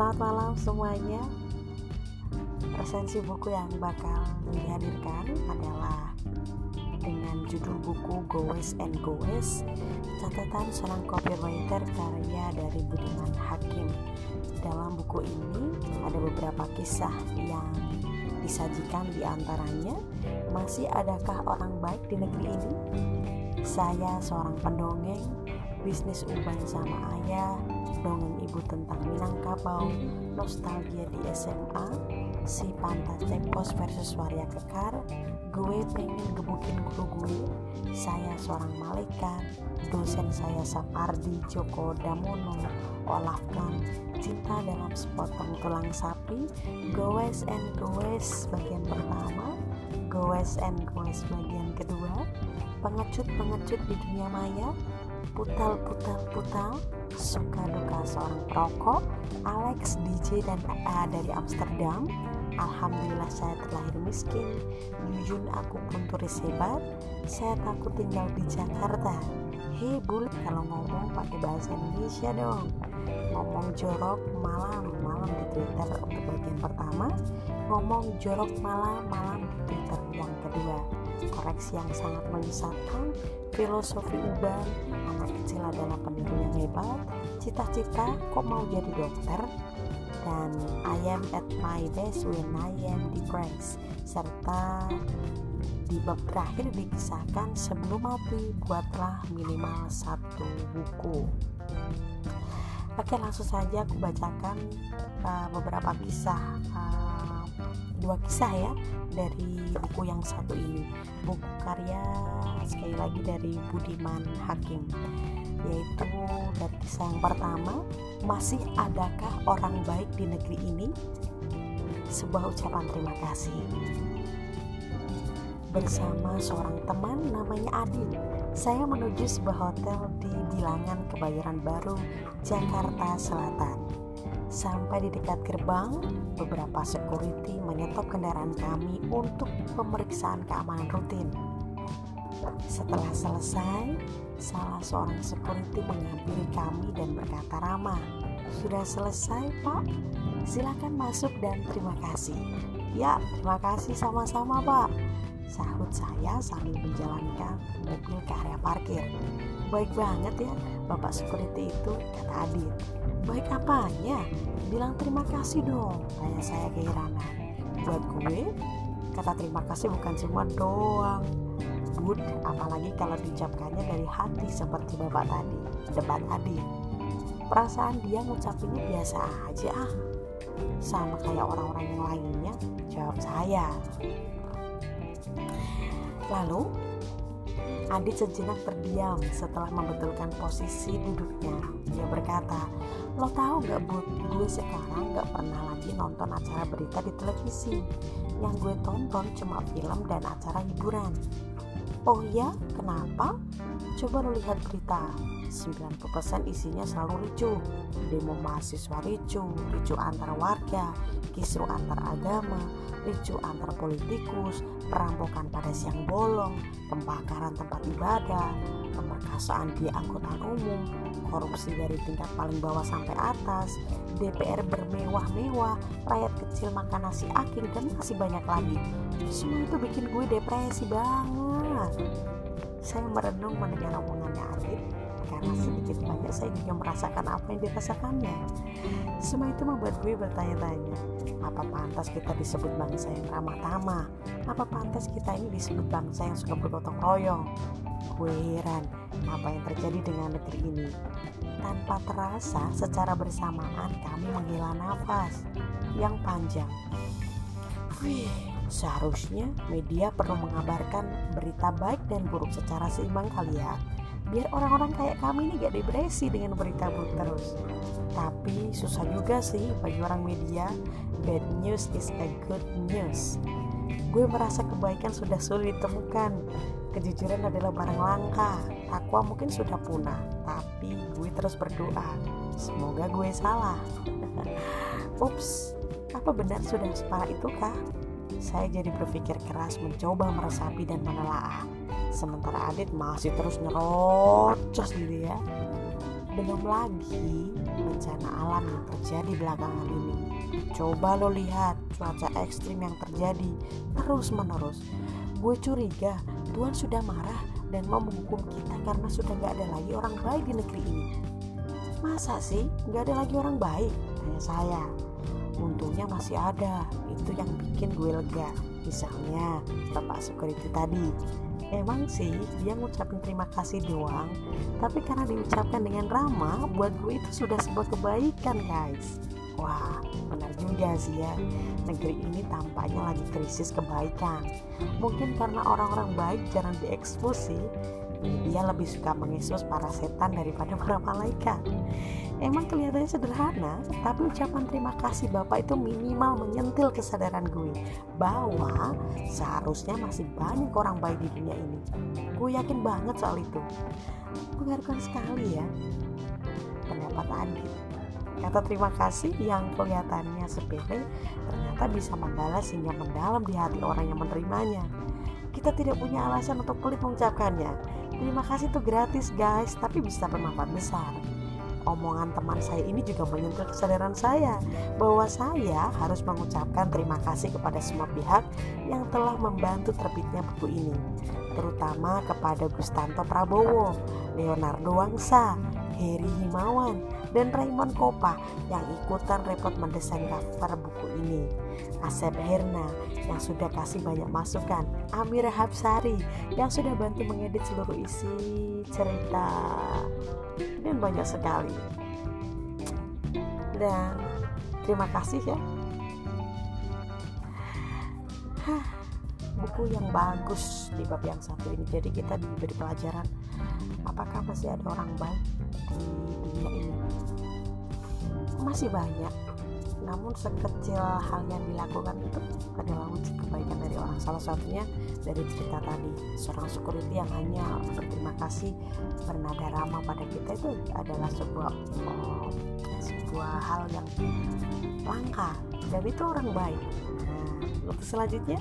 Selamat malam semuanya. Resensi buku yang bakal dihadirkan adalah dengan judul buku Goes and Goes, catatan seorang copywriter karya dari Budiman Hakim. Dalam buku ini ada beberapa kisah yang disajikan di antaranya masih adakah orang baik di negeri ini? Saya seorang pendongeng, bisnis uban sama ayah, dongeng ibu tentang Minangkabau, nostalgia di SMA, si pantat tempos versus waria kekar, gue pengen gebukin guru gue, saya seorang malaikat, dosen saya Sapardi Joko Damono, Olaf Kahn, cinta dalam sepotong tulang sapi, goes and goes bagian pertama, goes and goes bagian kedua, pengecut-pengecut di dunia maya, putal-putal-putal, suka duka seorang perokok, Alex DJ dan A dari Amsterdam. Alhamdulillah saya terlahir miskin. Jujun aku pun turis hebat. Saya takut tinggal di Jakarta. Hei bul, kalau ngomong pakai bahasa Indonesia dong. Ngomong jorok malam malam di Twitter untuk bagian pertama. Ngomong jorok malam malam di Twitter yang kedua. Koreksi yang sangat menyesatkan, filosofi uban, anak kecil adalah peniru yang hebat, cita-cita kok mau jadi dokter, dan I am at my best when I am depressed, serta di bab terakhir dikisahkan sebelum mati buatlah minimal satu buku. Oke langsung saja aku bacakan uh, beberapa kisah uh, dua kisah ya dari buku yang satu ini. Buku karya sekali lagi dari Budiman Hakim yaitu dari kisah yang pertama masih adakah orang baik di negeri ini? Sebuah ucapan terima kasih. Bersama seorang teman namanya Adil saya menuju sebuah hotel di Bilangan Kebayoran Baru Jakarta Selatan Sampai di dekat gerbang, beberapa security menyetop kendaraan kami untuk pemeriksaan keamanan rutin. Setelah selesai, salah seorang security menghampiri kami dan berkata ramah, "Sudah selesai, Pak? Silakan masuk dan terima kasih." "Ya, terima kasih sama-sama, Pak." Sahut saya sambil menjalankan mobil ke area parkir. Baik banget ya, Bapak security itu, kata Adit. Baik apanya? Bilang terima kasih dong, tanya saya keheranan. Buat gue, kata terima kasih bukan cuma doang. Bud, apalagi kalau diucapkannya dari hati seperti bapak tadi, debat Adit. Perasaan dia ngucapinnya biasa aja ah. Sama kayak orang-orang yang lainnya, jawab saya. Lalu, Adit sejenak terdiam setelah membetulkan posisi duduknya. Dia berkata, lo tahu gak Bud, gue sekarang gak pernah lagi nonton acara berita di televisi. Yang gue tonton cuma film dan acara hiburan. Oh ya, kenapa? Coba lo lihat berita. 90% isinya selalu ricu. Demo mahasiswa ricu, ricu antar warga, kisru antar agama, ricu antar politikus, perampokan pada siang bolong, pembakaran tempat ibadah, pemerkasaan di angkutan umum, korupsi dari tingkat paling bawah sampai atas, DPR bermewah-mewah, rakyat kecil makan nasi aking dan masih banyak lagi. Semua itu bikin gue depresi banget. Saya merenung mendengar omongannya karena sedikit banyak saya juga merasakan apa yang dirasakannya. Semua itu membuat gue bertanya-tanya, apa pantas kita disebut bangsa yang ramah tamah? Apa pantas kita ini disebut bangsa yang suka bergotong royong? Gue heran apa yang terjadi dengan negeri ini. Tanpa terasa, secara bersamaan kami menghela nafas yang panjang. Wih, seharusnya media perlu mengabarkan berita baik dan buruk secara seimbang kali ya biar orang-orang kayak kami ini gak depresi dengan berita buruk terus. Tapi susah juga sih bagi orang media bad news is a good news. Gue merasa kebaikan sudah sulit ditemukan. Kejujuran adalah barang langka. Takwa mungkin sudah punah tapi gue terus berdoa. Semoga gue salah. Ups apa benar sudah separah itu kah saya jadi berpikir keras mencoba meresapi dan menelaah sementara Adit masih terus nyerocos gitu ya Belum lagi bencana alam yang terjadi belakangan ini. Coba lo lihat cuaca ekstrim yang terjadi terus menerus. Gue curiga Tuhan sudah marah dan mau menghukum kita karena sudah gak ada lagi orang baik di negeri ini. Masa sih gak ada lagi orang baik? Tanya saya. Untungnya masih ada, itu yang bikin gue lega. Misalnya Bapak Security tadi. Emang sih dia ngucapin terima kasih doang tapi karena diucapkan dengan ramah buat gue itu sudah sebuah kebaikan guys. Wah benar juga sih ya. Negeri ini tampaknya lagi krisis kebaikan. Mungkin karena orang-orang baik jarang diekspos sih dia lebih suka mengekspos para setan daripada para malaikat Emang kelihatannya sederhana, tapi ucapan terima kasih Bapak itu minimal menyentil kesadaran gue bahwa seharusnya masih banyak orang baik di dunia ini. Gue yakin banget soal itu. Mengharukan sekali ya pendapat Adit. Kata terima kasih yang kelihatannya sepele ternyata bisa membalas hingga mendalam di hati orang yang menerimanya. Kita tidak punya alasan untuk pelit mengucapkannya. Terima kasih itu gratis guys, tapi bisa bermanfaat besar omongan teman saya ini juga menyentuh kesadaran saya bahwa saya harus mengucapkan terima kasih kepada semua pihak yang telah membantu terbitnya buku ini, terutama kepada Gustanto Prabowo, Leonardo Wangsa, Heri Himawan, dan Raymond Kopa yang ikutan repot mendesain cover buku ini. Asep Herna yang sudah kasih banyak masukan, Amira Hapsari yang sudah bantu mengedit seluruh isi cerita dan banyak sekali. Dan terima kasih ya. buku yang bagus di bab yang satu ini. Jadi kita diberi pelajaran apakah masih ada orang baik di dunia ini. Masih banyak namun sekecil hal yang dilakukan itu adalah wujud kebaikan dari orang. Salah satunya dari cerita tadi seorang security yang hanya berterima kasih bernada ramah pada kita itu adalah sebuah oh, sebuah hal yang langka. Dan itu orang baik. Nah untuk selanjutnya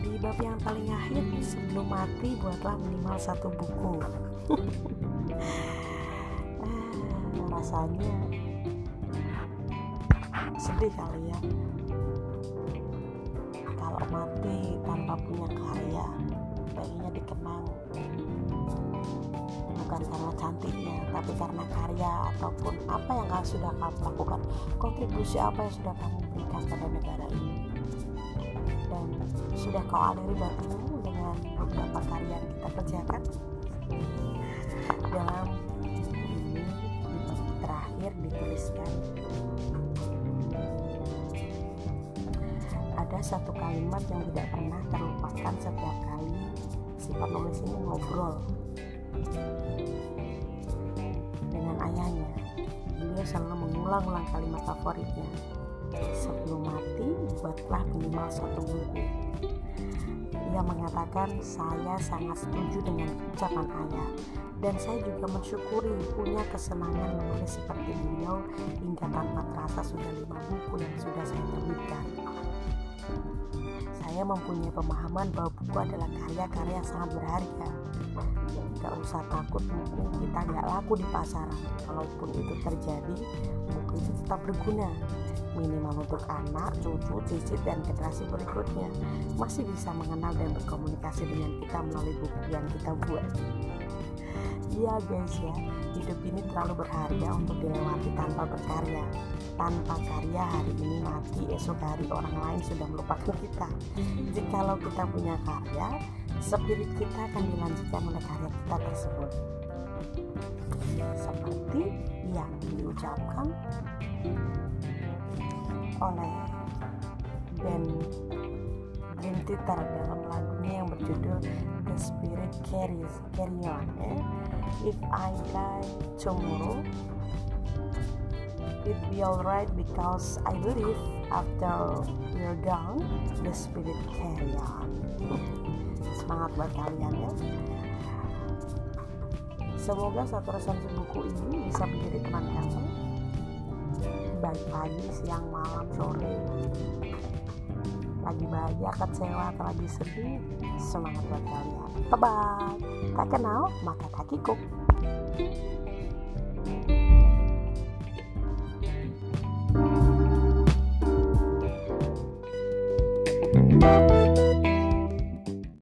di bab yang paling akhir sebelum mati buatlah minimal satu buku. Ah, rasanya sedih kali ya. Kalau mati tanpa punya karya pengennya dikenang. Bukan karena cantiknya tapi karena karya ataupun apa yang kamu sudah kamu lakukan. Kontribusi apa yang sudah kamu berikan pada negara ini? Dan sudah kau aliri batinku dengan beberapa karya yang kita kerjakan? Dalam ini terakhir dituliskan ada satu kalimat yang tidak pernah terlupakan setiap kali si penulis ini ngobrol dengan ayahnya. Beliau selalu mengulang-ulang kalimat favoritnya. Sebelum mati, buatlah minimal satu buku. Ia mengatakan, saya sangat setuju dengan ucapan ayah dan saya juga mensyukuri punya kesenangan menulis seperti beliau hingga tanpa terasa sudah lima buku yang sudah saya terbitkan saya mempunyai pemahaman bahwa buku adalah karya-karya yang sangat berharga. Gak usah takut buku kita gak laku di pasaran. Kalaupun itu terjadi, buku itu tetap berguna. Minimal untuk anak, cucu, cicit, dan generasi berikutnya. Masih bisa mengenal dan berkomunikasi dengan kita melalui buku yang kita buat Iya guys ya, hidup ini terlalu berharga untuk dilewati tanpa berkarya. Tanpa karya hari ini mati. Esok hari orang lain sudah melupakan kita. Jikalau kita punya karya spirit kita akan dilanjutkan oleh karya kita tersebut. Seperti yang diucapkan oleh Ben Dream Theater dalam lagunya yang berjudul The Spirit Carries Carry On eh? If I Die Tomorrow it be alright because I believe after we're gone the spirit carry on. Semangat buat kalian ya. Semoga satu resensi buku ini bisa menjadi teman kamu. Baik pagi, siang, malam, sore lagi bahagia, kecewa, atau lagi sedih. Semangat buat kalian. Bye bye tak kenal maka tak kikuk